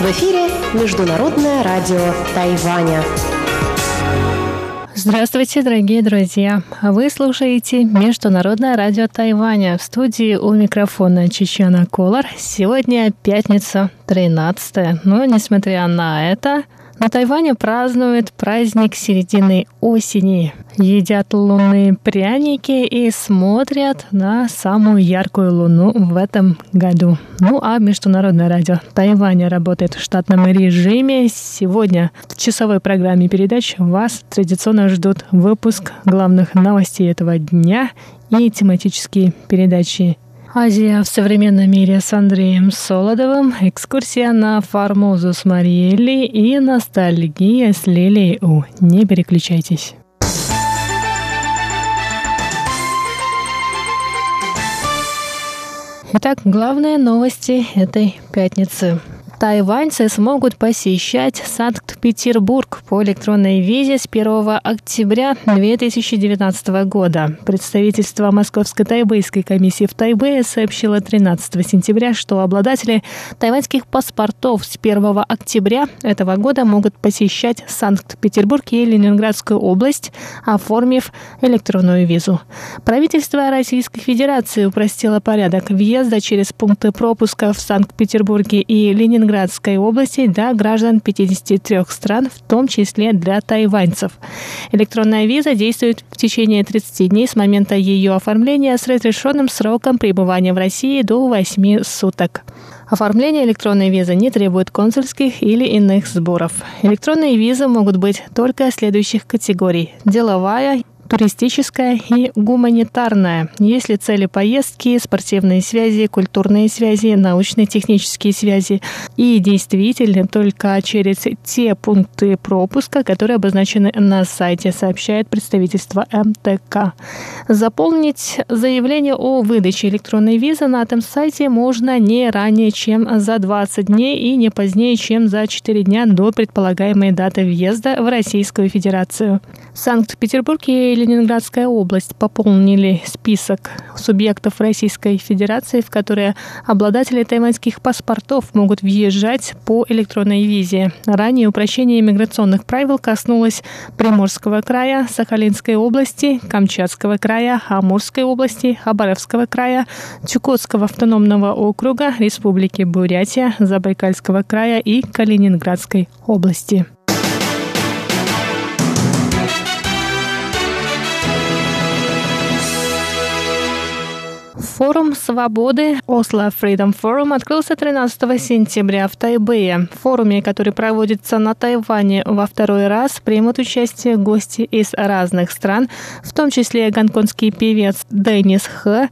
В эфире Международное радио Тайваня. Здравствуйте, дорогие друзья! Вы слушаете Международное радио Тайваня. В студии у микрофона Чечена Колор. Сегодня пятница, 13 Но, несмотря на это, на Тайване празднуют праздник середины осени. Едят лунные пряники и смотрят на самую яркую луну в этом году. Ну а Международное радио Тайваня работает в штатном режиме. Сегодня в часовой программе передач вас традиционно ждут выпуск главных новостей этого дня и тематические передачи Азия в современном мире с Андреем Солодовым, экскурсия на Формозу с Мариэлли и ностальгия с Лилией У. Не переключайтесь. Итак, главные новости этой пятницы тайваньцы смогут посещать Санкт-Петербург по электронной визе с 1 октября 2019 года. Представительство Московской тайбэйской комиссии в Тайбэе сообщило 13 сентября, что обладатели тайваньских паспортов с 1 октября этого года могут посещать Санкт-Петербург и Ленинградскую область, оформив электронную визу. Правительство Российской Федерации упростило порядок въезда через пункты пропуска в Санкт-Петербурге и Ленинградской Ленинградской области для граждан 53 стран, в том числе для тайваньцев. Электронная виза действует в течение 30 дней с момента ее оформления с разрешенным сроком пребывания в России до 8 суток. Оформление электронной визы не требует консульских или иных сборов. Электронные визы могут быть только следующих категорий. Деловая, туристическая и гуманитарная. Если цели поездки, спортивные связи, культурные связи, научно-технические связи и действительно только через те пункты пропуска, которые обозначены на сайте, сообщает представительство МТК. Заполнить заявление о выдаче электронной визы на этом сайте можно не ранее, чем за 20 дней и не позднее, чем за 4 дня до предполагаемой даты въезда в Российскую Федерацию. Санкт-Петербург и Ленинградская область пополнили список субъектов Российской Федерации, в которые обладатели тайваньских паспортов могут въезжать по электронной визе. Ранее упрощение иммиграционных правил коснулось Приморского края, Сахалинской области, Камчатского края, Амурской области, Хабаровского края, Чукотского автономного округа, Республики Бурятия, Забайкальского края и Калининградской области. Форум свободы Oslo Freedom Forum открылся 13 сентября в Тайбэе. В форуме, который проводится на Тайване во второй раз, примут участие гости из разных стран, в том числе гонконгский певец Деннис Х,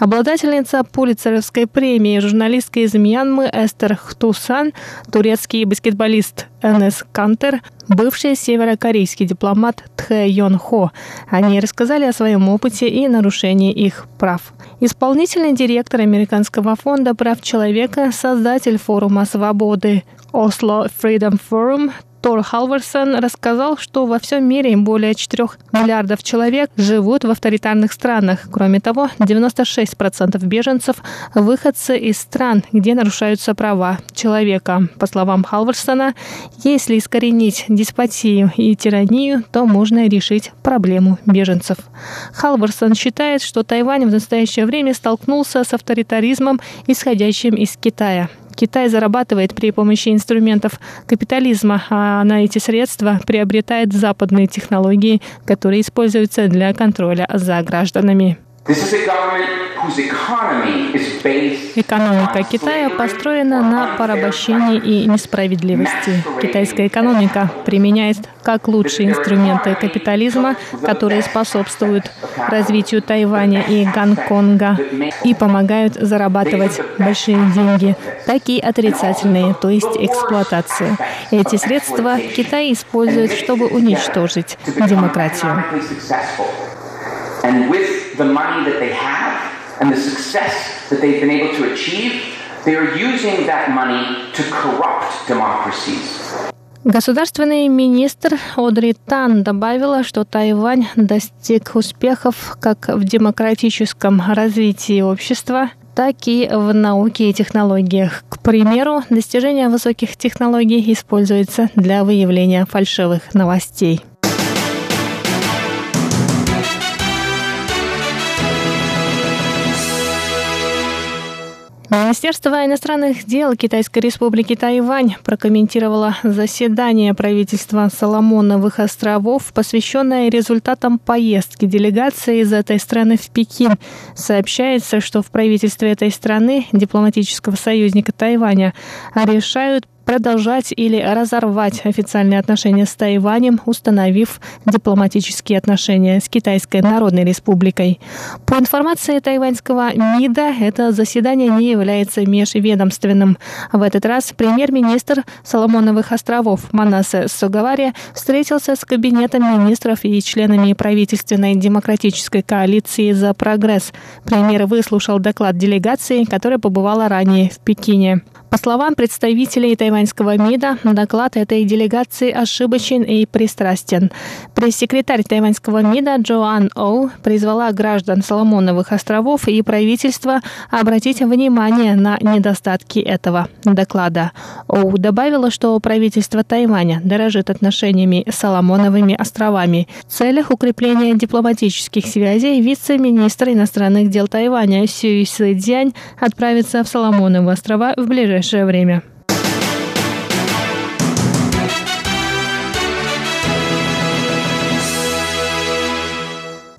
обладательница Пулицеровской премии, журналистка из Мьянмы Эстер Хтусан, турецкий баскетболист Энес Кантер, бывший северокорейский дипломат Тхэ Йон Хо. Они рассказали о своем опыте и нарушении их прав. Исполнительный директор Американского фонда прав человека, создатель форума свободы Oslo Freedom Forum Тор Халварсон рассказал, что во всем мире более 4 миллиардов человек живут в авторитарных странах. Кроме того, 96% беженцев – выходцы из стран, где нарушаются права человека. По словам Халварсона, если искоренить деспотию и тиранию, то можно решить проблему беженцев. Халварсон считает, что Тайвань в настоящее время столкнулся с авторитаризмом, исходящим из Китая. Китай зарабатывает при помощи инструментов капитализма, а на эти средства приобретает западные технологии, которые используются для контроля за гражданами. Экономика Китая построена на порабощении и несправедливости. Китайская экономика применяет как лучшие инструменты капитализма, которые способствуют развитию Тайваня и Гонконга и помогают зарабатывать большие деньги, так и отрицательные, то есть эксплуатацию. Эти средства Китай использует, чтобы уничтожить демократию. And with the money that they have and the success that they've been able to achieve, they are using that money to corrupt democracies. Государственный министр Одри Тан добавила, что Тайвань достиг успехов как в демократическом развитии общества, так и в науке и технологиях. К примеру, достижение высоких технологий используется для выявления фальшивых новостей. Министерство иностранных дел Китайской республики Тайвань прокомментировало заседание правительства Соломоновых островов, посвященное результатам поездки делегации из этой страны в Пекин. Сообщается, что в правительстве этой страны, дипломатического союзника Тайваня, решают продолжать или разорвать официальные отношения с Тайванем, установив дипломатические отношения с Китайской Народной Республикой. По информации тайваньского МИДа, это заседание не является межведомственным. В этот раз премьер-министр Соломоновых островов Манасе Сугавари встретился с кабинетом министров и членами правительственной демократической коалиции «За прогресс». Премьер выслушал доклад делегации, которая побывала ранее в Пекине. По словам представителей тайваньского МИДа, доклад этой делегации ошибочен и пристрастен. Пресс-секретарь тайваньского МИДа Джоан Оу призвала граждан Соломоновых островов и правительства обратить внимание на недостатки этого доклада. Оу добавила, что правительство Тайваня дорожит отношениями с Соломоновыми островами. В целях укрепления дипломатических связей вице-министр иностранных дел Тайваня Сюй Сы отправится в Соломоновы острова в ближайшее ближайшее время.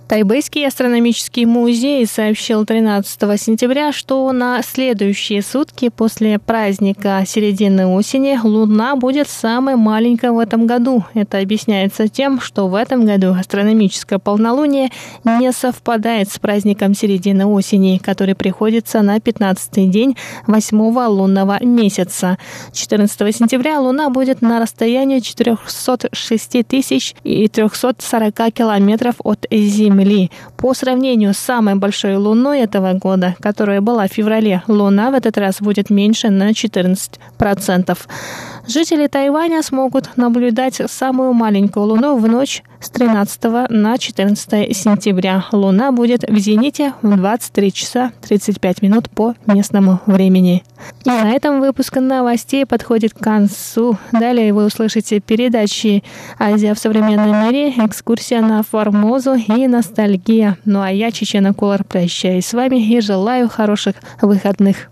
Тайбэйский астрономический музей сообщил 13 сентября, что на следующие сутки после праздника середины осени Луна будет самой маленькой в этом году. Это объясняется тем, что в этом году астрономическое полнолуние не совпадает с праздником середины осени, который приходится на 15 день 8 лунного месяца. 14 сентября Луна будет на расстоянии 406 тысяч и 340 километров от Земли Земли. По сравнению с самой большой Луной этого года, которая была в феврале, Луна в этот раз будет меньше на 14%. Жители Тайваня смогут наблюдать самую маленькую Луну в ночь с 13 на 14 сентября. Луна будет в зените в 23 часа 35 минут по местному времени. И на этом выпуск новостей подходит к концу. Далее вы услышите передачи «Азия в современном мире», «Экскурсия на Формозу» и «Ностальгия». Ну а я, Чечена Кулар, прощаюсь с вами и желаю хороших выходных.